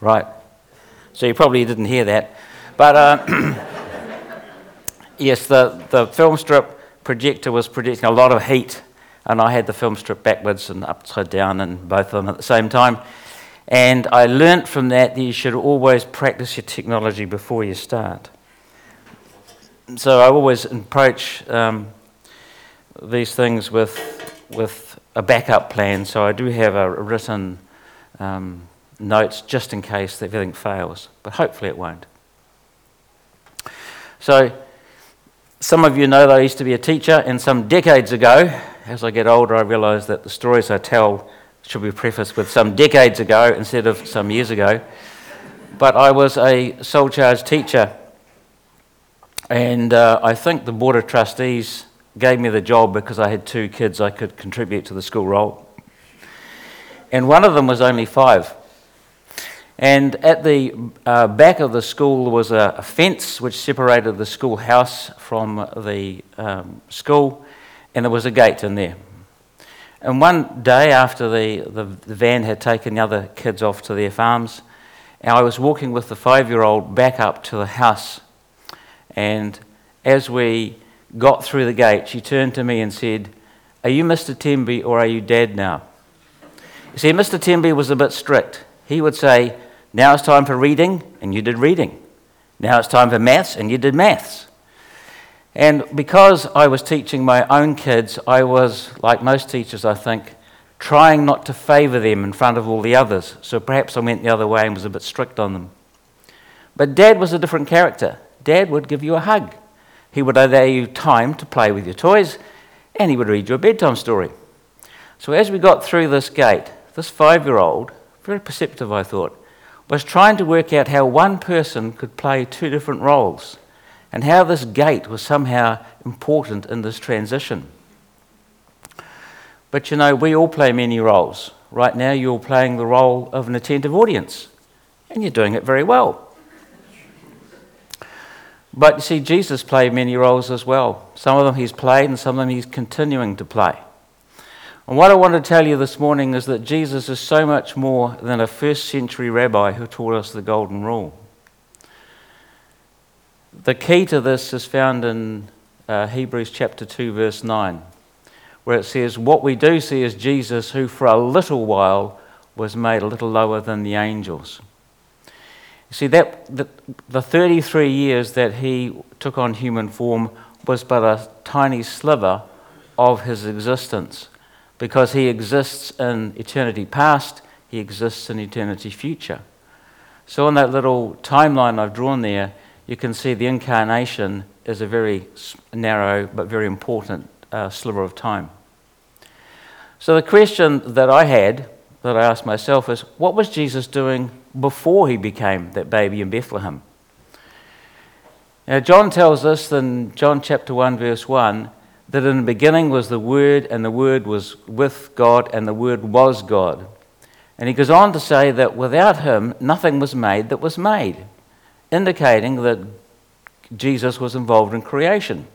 Right. So you probably didn't hear that. But uh, yes, the, the film strip projector was projecting a lot of heat, and I had the film strip backwards and upside down and both of them at the same time. And I learnt from that that you should always practice your technology before you start. So I always approach um, these things with, with a backup plan. So I do have a written um, notes just in case everything fails, but hopefully it won't. So, some of you know that I used to be a teacher, and some decades ago, as I get older, I realise that the stories I tell should be prefaced with some decades ago instead of some years ago. But I was a sole charge teacher, and uh, I think the Board of Trustees gave me the job because I had two kids I could contribute to the school roll. And one of them was only five. And at the uh, back of the school was a, a, fence which separated the schoolhouse from the um, school, and there was a gate in there. And one day after the, the, the, van had taken the other kids off to their farms, I was walking with the five year old back up to the house. And as we got through the gate, she turned to me and said, Are you Mr. Temby or are you dad now? You see, Mr. Temby was a bit strict. He would say, now it's time for reading, and you did reading. Now it's time for maths, and you did maths. And because I was teaching my own kids, I was, like most teachers, I think, trying not to favour them in front of all the others. So perhaps I went the other way and was a bit strict on them. But Dad was a different character. Dad would give you a hug. He would allow you time to play with your toys, and he would read you a bedtime story. So as we got through this gate, this five year old, very perceptive, I thought, was trying to work out how one person could play two different roles and how this gate was somehow important in this transition. But you know, we all play many roles. Right now, you're playing the role of an attentive audience, and you're doing it very well. But you see, Jesus played many roles as well. Some of them he's played, and some of them he's continuing to play. And what I want to tell you this morning is that Jesus is so much more than a first century rabbi who taught us the golden rule. The key to this is found in uh, Hebrews chapter 2, verse 9, where it says, What we do see is Jesus, who for a little while was made a little lower than the angels. You see, that, the, the 33 years that he took on human form was but a tiny sliver of his existence because he exists in eternity past, he exists in eternity future. So, in that little timeline I've drawn there, you can see the incarnation is a very narrow but very important uh, sliver of time. So, the question that I had, that I asked myself, is what was Jesus doing before he became that baby in Bethlehem? Now, John tells us in John chapter 1, verse 1 that in the beginning was the Word, and the Word was with God, and the Word was God. And he goes on to say that without him, nothing was made that was made, indicating that Jesus was involved in creation.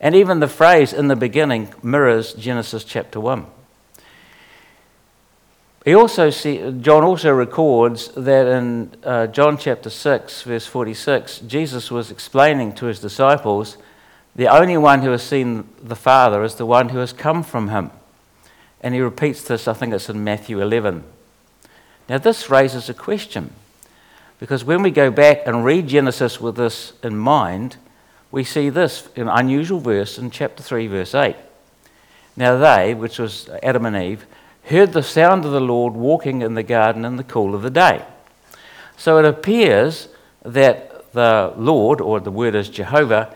And even the phrase in the beginning mirrors Genesis chapter 1. He also see, John also records that in uh, John chapter 6, verse 46, Jesus was explaining to his disciples the only one who has seen the Father is the one who has come from him. And he repeats this, I think it's in Matthew 11. Now, this raises a question because when we go back and read Genesis with this in mind, we see this an unusual verse in chapter 3, verse 8. Now, they, which was Adam and Eve, heard the sound of the Lord walking in the garden in the cool of the day. So it appears that the Lord, or the word is Jehovah,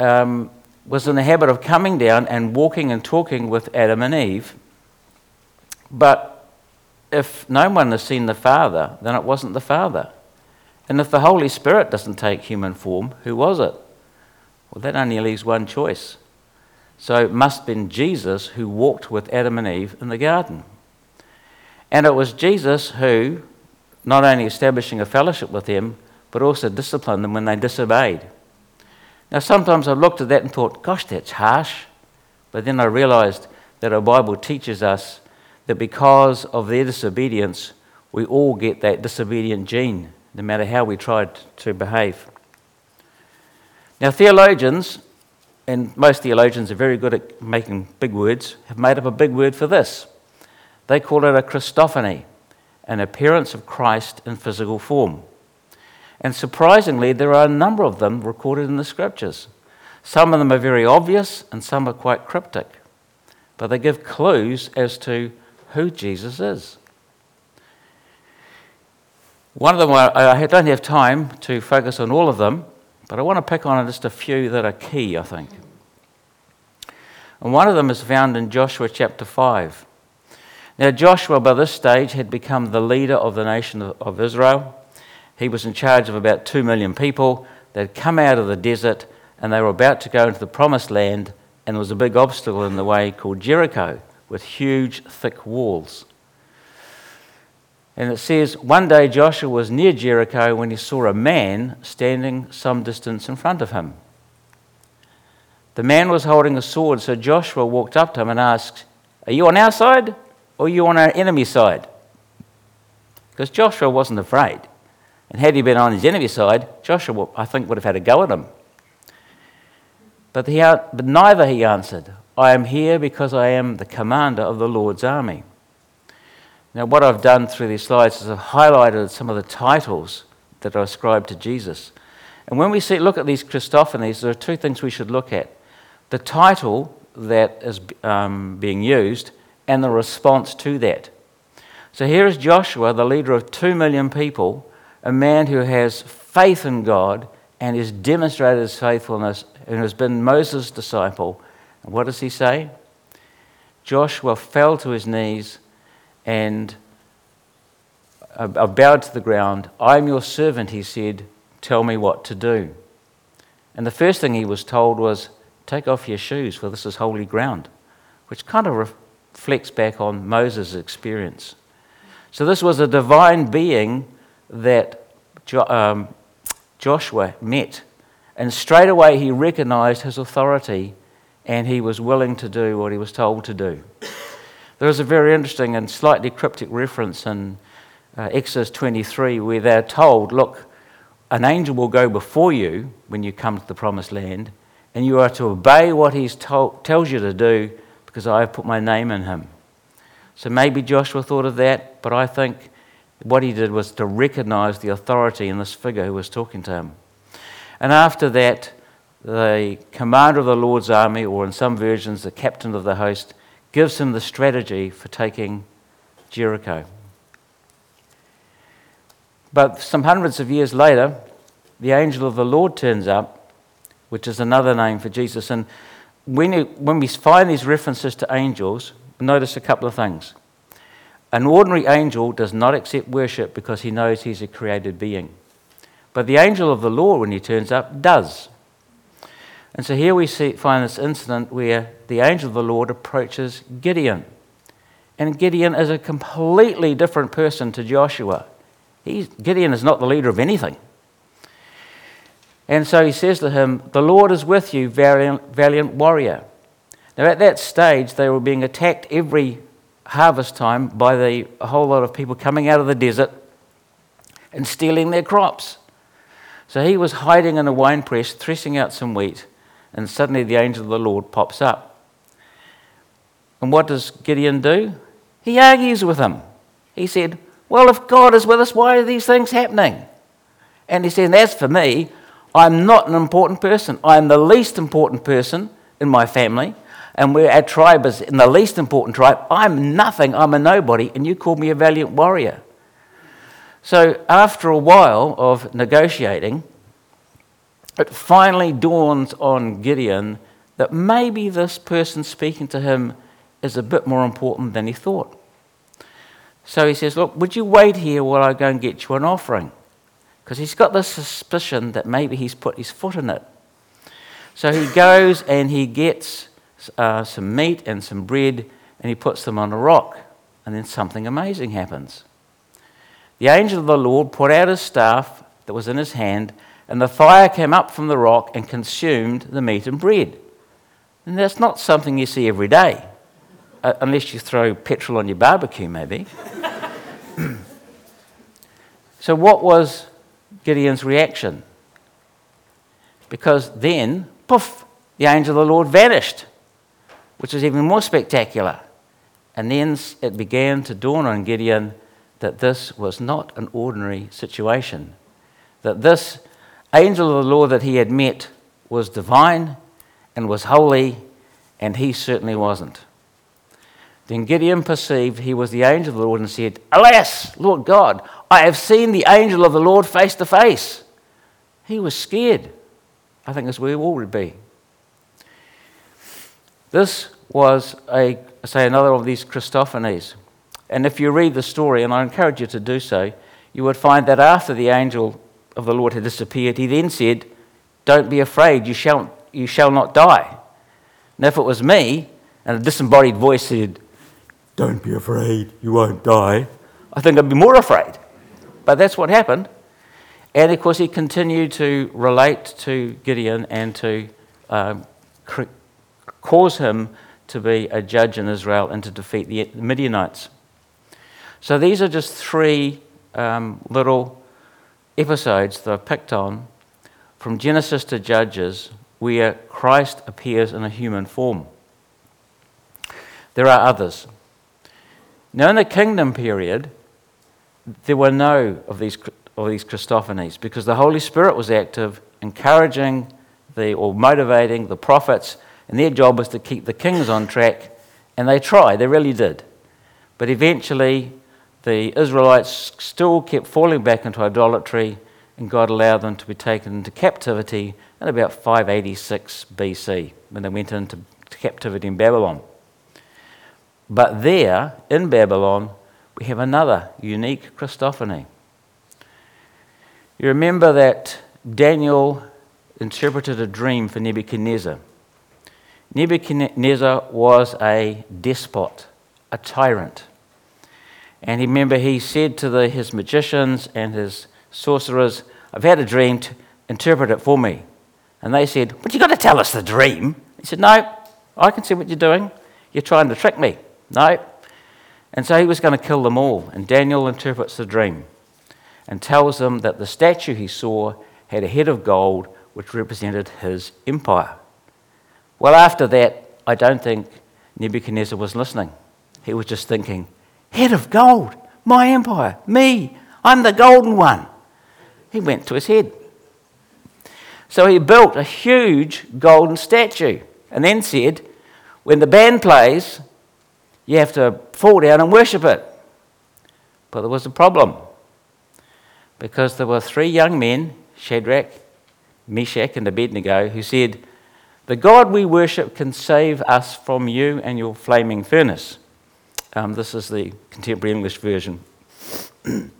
um, was in the habit of coming down and walking and talking with Adam and Eve. But if no one has seen the Father, then it wasn't the Father. And if the Holy Spirit doesn't take human form, who was it? Well, that only leaves one choice. So it must have been Jesus who walked with Adam and Eve in the garden. And it was Jesus who, not only establishing a fellowship with them, but also disciplined them when they disobeyed. Now, sometimes I've looked at that and thought, gosh, that's harsh. But then I realized that our Bible teaches us that because of their disobedience, We all get that disobedient gene, no matter how we tried to behave. Now, theologians, and most theologians are very good at making big words, have made up a big word for this. They call it a Christophany, an appearance of Christ in physical form. And surprisingly, there are a number of them recorded in the scriptures. Some of them are very obvious and some are quite cryptic, but they give clues as to who Jesus is. One of them, I don't have time to focus on all of them, but I want to pick on just a few that are key, I think. And one of them is found in Joshua chapter 5. Now, Joshua, by this stage, had become the leader of the nation of Israel. He was in charge of about 2 million people. They'd come out of the desert and they were about to go into the promised land, and there was a big obstacle in the way called Jericho with huge, thick walls. And it says, One day Joshua was near Jericho when he saw a man standing some distance in front of him. The man was holding a sword, so Joshua walked up to him and asked, Are you on our side or are you on our enemy's side? Because Joshua wasn't afraid. And had he been on his enemy's side, Joshua, I think, would have had a go at him. But, he, but neither he answered. I am here because I am the commander of the Lord's army. Now, what I've done through these slides is I've highlighted some of the titles that are ascribed to Jesus. And when we see, look at these Christophanies, there are two things we should look at the title that is um, being used and the response to that. So here is Joshua, the leader of two million people, a man who has faith in God and has demonstrated his faithfulness and has been Moses' disciple. And what does he say? Joshua fell to his knees and uh, bowed to the ground. I am your servant, he said. Tell me what to do. And the first thing he was told was, Take off your shoes, for this is holy ground, which kind of reflects back on Moses' experience. So, this was a divine being that um, Joshua met and straight away he recognized his authority and he was willing to do what he was told to do. There is a very interesting and slightly cryptic reference in uh, Exodus 23 where they're told, Look, an angel will go before you when you come to the promised land, and you are to obey what he tells you to do because I have put my name in him. So maybe Joshua thought of that, but I think what he did was to recognize the authority in this figure who was talking to him. And after that, the commander of the Lord's army, or in some versions, the captain of the host, gives him the strategy for taking Jericho. But some hundreds of years later, the angel of the Lord turns up, which is another name for Jesus. And when, when we find these references to angels, notice a couple of things. An ordinary angel does not accept worship because he knows he's a created being. But the angel of the Lord, when he turns up, does. And so here we see, find this incident where the angel of the Lord approaches Gideon. And Gideon is a completely different person to Joshua. He's, Gideon is not the leader of anything. And so he says to him, The Lord is with you, valiant, valiant warrior. Now, at that stage, they were being attacked every harvest time by the, a whole lot of people coming out of the desert and stealing their crops. So he was hiding in a wine press, threshing out some wheat, and suddenly the angel of the Lord pops up. And what does Gideon do? He argues with him. He said, Well, if God is with us, why are these things happening? And he said, As for me, I'm not an important person. I'm the least important person in my family, and we're, our tribe is in the least important tribe. I'm nothing, I'm a nobody, and you call me a valiant warrior. So, after a while of negotiating, it finally dawns on Gideon that maybe this person speaking to him is a bit more important than he thought. So he says, Look, would you wait here while I go and get you an offering? Because he's got this suspicion that maybe he's put his foot in it. So he goes and he gets uh, some meat and some bread and he puts them on a rock. And then something amazing happens. The angel of the Lord put out his staff that was in his hand, and the fire came up from the rock and consumed the meat and bread. And that's not something you see every day, uh, unless you throw petrol on your barbecue, maybe. So, what was Gideon's reaction? Because then, poof, the angel of the Lord vanished, which was even more spectacular. And then it began to dawn on Gideon that this was not an ordinary situation, that this angel of the Lord that he had met was divine and was holy, and he certainly wasn't. Then Gideon perceived he was the angel of the Lord and said, Alas, Lord God, I have seen the angel of the Lord face to face. He was scared. I think as we all would be. This was a say another of these Christophanies. And if you read the story, and I encourage you to do so, you would find that after the angel of the Lord had disappeared, he then said, Don't be afraid, you shall, you shall not die. Now, if it was me, and a disembodied voice said, don't be afraid, you won't die. I think I'd be more afraid. But that's what happened. And of course, he continued to relate to Gideon and to um, cause him to be a judge in Israel and to defeat the Midianites. So these are just three um, little episodes that I've picked on from Genesis to Judges where Christ appears in a human form. There are others. Now, in the kingdom period, there were no of these, of these Christophanies because the Holy Spirit was active, encouraging the, or motivating the prophets, and their job was to keep the kings on track, and they tried, they really did. But eventually, the Israelites still kept falling back into idolatry, and God allowed them to be taken into captivity in about 586 BC when they went into captivity in Babylon. But there, in Babylon, we have another unique Christophany. You remember that Daniel interpreted a dream for Nebuchadnezzar. Nebuchadnezzar was a despot, a tyrant. And he, remember, he said to the, his magicians and his sorcerers, I've had a dream, interpret it for me. And they said, But you've got to tell us the dream. He said, No, I can see what you're doing. You're trying to trick me. No. And so he was going to kill them all. And Daniel interprets the dream and tells them that the statue he saw had a head of gold which represented his empire. Well, after that, I don't think Nebuchadnezzar was listening. He was just thinking, Head of gold, my empire, me, I'm the golden one. He went to his head. So he built a huge golden statue and then said, When the band plays, you have to fall down and worship it. But there was a problem because there were three young men, Shadrach, Meshach, and Abednego, who said, The God we worship can save us from you and your flaming furnace. Um, this is the contemporary English version.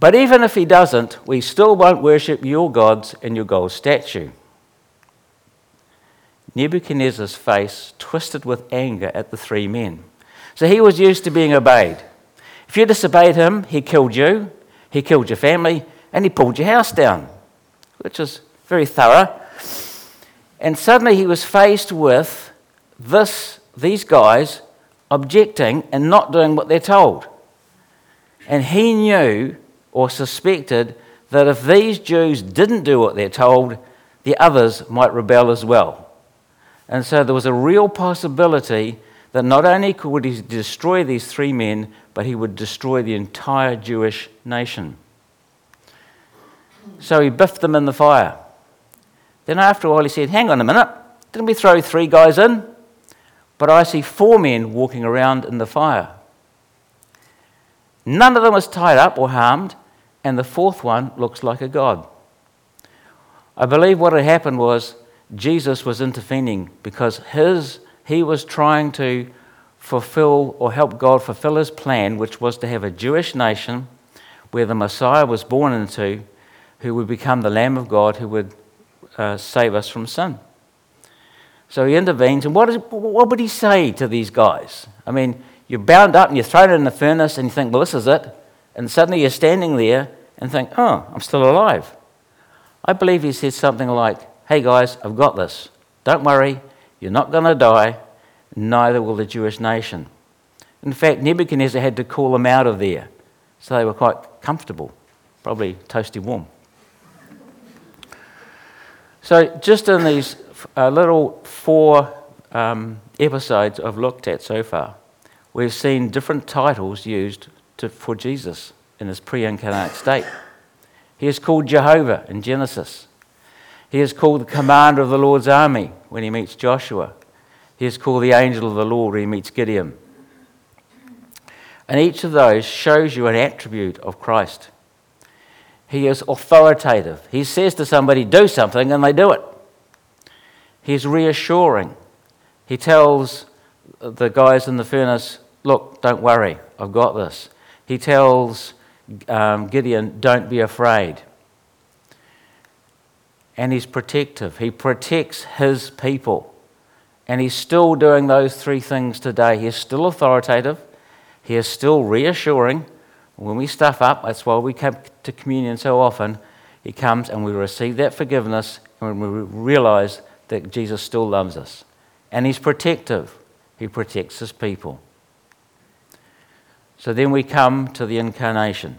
but even if he doesn't, we still won't worship your gods and your gold statue. Nebuchadnezzar's face twisted with anger at the three men. So he was used to being obeyed. If you disobeyed him, he killed you, he killed your family, and he pulled your house down, which is very thorough. And suddenly he was faced with this, these guys objecting and not doing what they're told. And he knew or suspected that if these Jews didn't do what they're told, the others might rebel as well. And so there was a real possibility that not only would he destroy these three men, but he would destroy the entire Jewish nation. So he biffed them in the fire. Then, after a while, he said, Hang on a minute, didn't we throw three guys in? But I see four men walking around in the fire. None of them was tied up or harmed, and the fourth one looks like a god. I believe what had happened was Jesus was intervening because his, he was trying to fulfill or help God fulfill his plan, which was to have a Jewish nation where the Messiah was born into, who would become the Lamb of God who would uh, save us from sin. So he intervenes, and what, is, what would he say to these guys? I mean, you're bound up and you're thrown in the furnace, and you think, well, this is it. And suddenly you're standing there and think, oh, I'm still alive. I believe he said something like, hey guys, I've got this. Don't worry, you're not going to die, neither will the Jewish nation. In fact, Nebuchadnezzar had to call them out of there So they were quite comfortable, probably toasty warm. So, just in these uh, little four um, episodes I've looked at so far, we've seen different titles used to, for Jesus in his pre incarnate state. He is called Jehovah in Genesis. He is called the commander of the Lord's army when he meets Joshua. He is called the angel of the Lord when he meets Gideon. And each of those shows you an attribute of Christ. He is authoritative. He says to somebody, do something, and they do it. He's reassuring. He tells the guys in the furnace, look, don't worry, I've got this. He tells um, Gideon, don't be afraid. And he's protective. He protects his people. And he's still doing those three things today. He's still authoritative. He is still reassuring. When we stuff up, that's why we come to communion so often. He comes and we receive that forgiveness and we realize that Jesus still loves us. And he's protective. He protects his people. So then we come to the incarnation.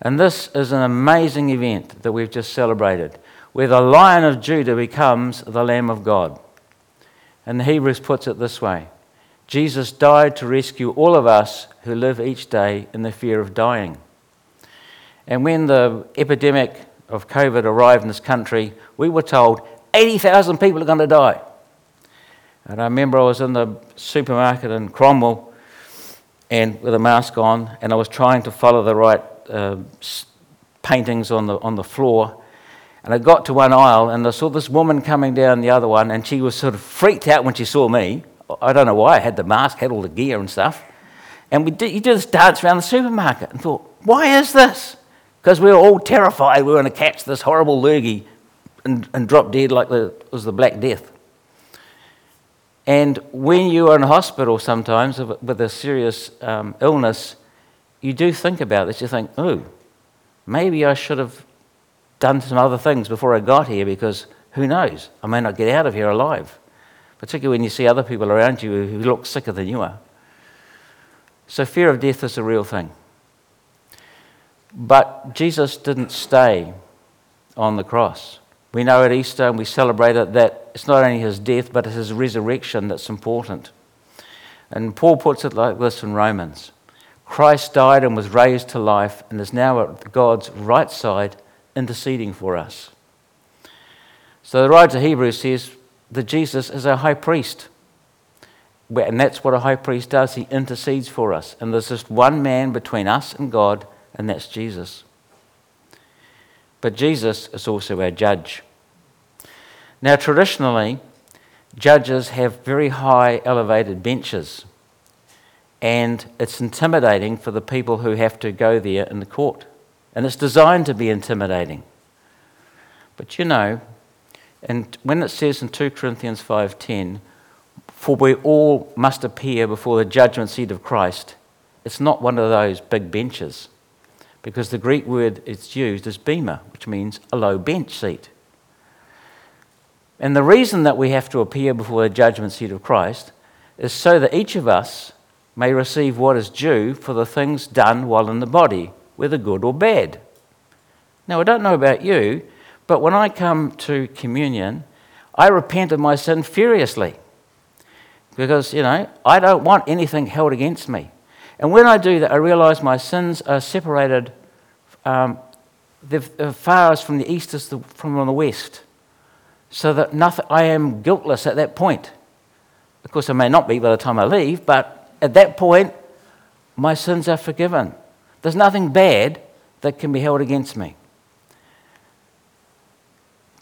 And this is an amazing event that we've just celebrated, where the Lion of Judah becomes the Lamb of God. And the Hebrews puts it this way Jesus died to rescue all of us who live each day in the fear of dying. And when the epidemic of COVID arrived in this country, we were told 80,000 people are going to die. And I remember I was in the supermarket in Cromwell and with a mask on, and I was trying to follow the right uh, paintings on the, on the floor. And I got to one aisle and I saw this woman coming down the other one, and she was sort of freaked out when she saw me. I don't know why. I had the mask, had all the gear and stuff. And we did, you do this dance around the supermarket and thought, why is this? Because we were all terrified we were going to catch this horrible lurgy and, and drop dead like the, it was the Black Death. And when you are in hospital sometimes with a serious um, illness, you do think about this. You think, oh, maybe I should have done some other things before I got here because who knows? I may not get out of here alive particularly when you see other people around you who look sicker than you are. So, fear of death is a real thing. But Jesus didn't stay on the cross. We know at Easter and we celebrate it that it's not only his death, but it's his resurrection that's important. And Paul puts it like this in Romans Christ died and was raised to life and is now at God's right side interceding for us. So the writer of Hebrews says, that Jesus is our high priest. And that's what a high priest does. He intercedes for us. And there's just one man between us and God, and that's Jesus. But Jesus is also our judge. Now, traditionally, judges have very high elevated benches, and it's intimidating for the people who have to go there in the court. And it's designed to be intimidating. But you know, and when it says in 2 Corinthians 5:10, "For we all must appear before the judgment seat of Christ," it's not one of those big benches, because the Greek word it's used is bema, which means a low bench seat. And the reason that we have to appear before the judgment seat of Christ is so that each of us may receive what is due for the things done while in the body, whether good or bad. Now, I don't know about you, but when I come to communion, I repent of my sin furiously because, you know, I don't want anything held against me. And when I do that, I realize my sins are separated um, as far as from the east as the, from the west. So that nothing, I am guiltless at that point. Of course, I may not be by the time I leave, but at that point, my sins are forgiven. There's nothing bad that can be held against me.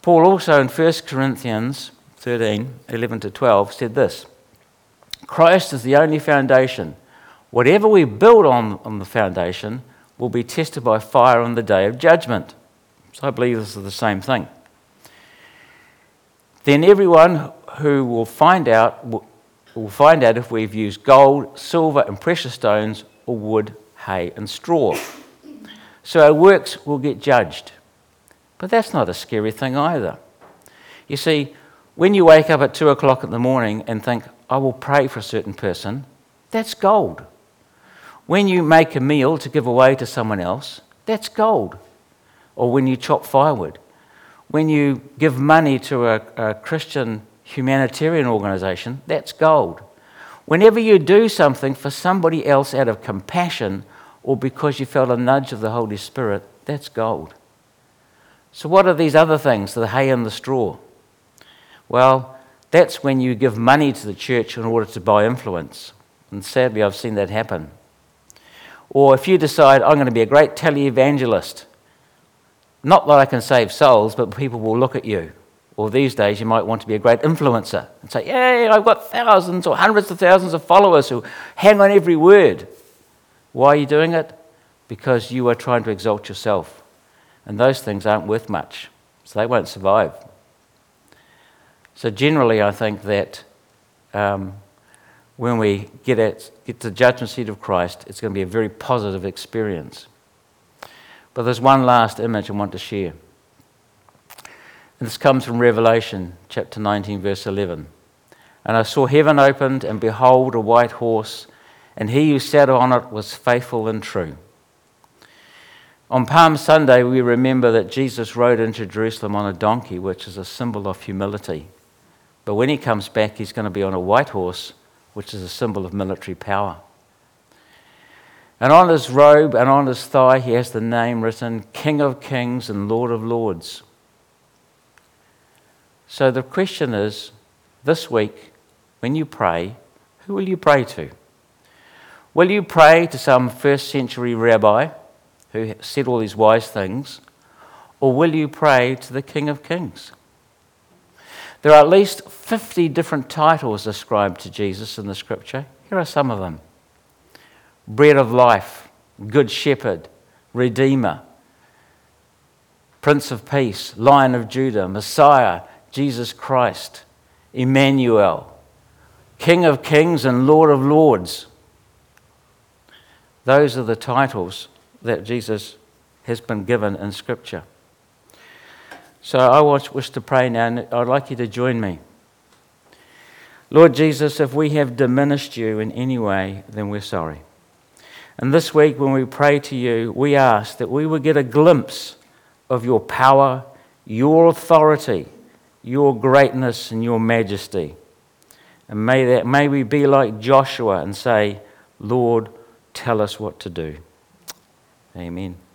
Paul also in 1 Corinthians 13 11 to 12 said this Christ is the only foundation. Whatever we build on, on the foundation will be tested by fire on the day of judgment. So I believe this is the same thing. Then everyone who will find out will find out if we've used gold, silver, and precious stones, or wood, hay, and straw. So our works will get judged. But that's not a scary thing either. You see, when you wake up at two o'clock in the morning and think, I will pray for a certain person, that's gold. When you make a meal to give away to someone else, that's gold. Or when you chop firewood. When you give money to a, a Christian humanitarian organization, that's gold. Whenever you do something for somebody else out of compassion or because you felt a nudge of the Holy Spirit, that's gold. So, what are these other things, the hay and the straw? Well, that's when you give money to the church in order to buy influence. And sadly, I've seen that happen. Or if you decide, I'm going to be a great televangelist, not that I can save souls, but people will look at you. Or these days, you might want to be a great influencer and say, Yay, I've got thousands or hundreds of thousands of followers who hang on every word. Why are you doing it? Because you are trying to exalt yourself. And those things aren't worth much, so they won't survive. So, generally, I think that um, when we get, at, get to the judgment seat of Christ, it's going to be a very positive experience. But there's one last image I want to share. And this comes from Revelation chapter 19, verse 11. And I saw heaven opened, and behold, a white horse, and he who sat on it was faithful and true. On Palm Sunday, we remember that Jesus rode into Jerusalem on a donkey, which is a symbol of humility. But when he comes back, he's going to be on a white horse, which is a symbol of military power. And on his robe and on his thigh, he has the name written King of Kings and Lord of Lords. So the question is this week, when you pray, who will you pray to? Will you pray to some first century rabbi who said all these wise things? Or will you pray to the King of Kings? There are at least 50 different titles ascribed to Jesus in the scripture. Here are some of them Bread of Life, Good Shepherd, Redeemer, Prince of Peace, Lion of Judah, Messiah, Jesus Christ, Emmanuel, King of Kings and Lord of Lords. Those are the titles that Jesus has been given in Scripture. So I wish to pray now, and I'd like you to join me. Lord Jesus, if we have diminished you in any way, then we're sorry. And this week, when we pray to you, we ask that we would get a glimpse of your power, your authority, your greatness and your majesty. And may, that, may we be like Joshua and say, Lord, tell us what to do. Amen.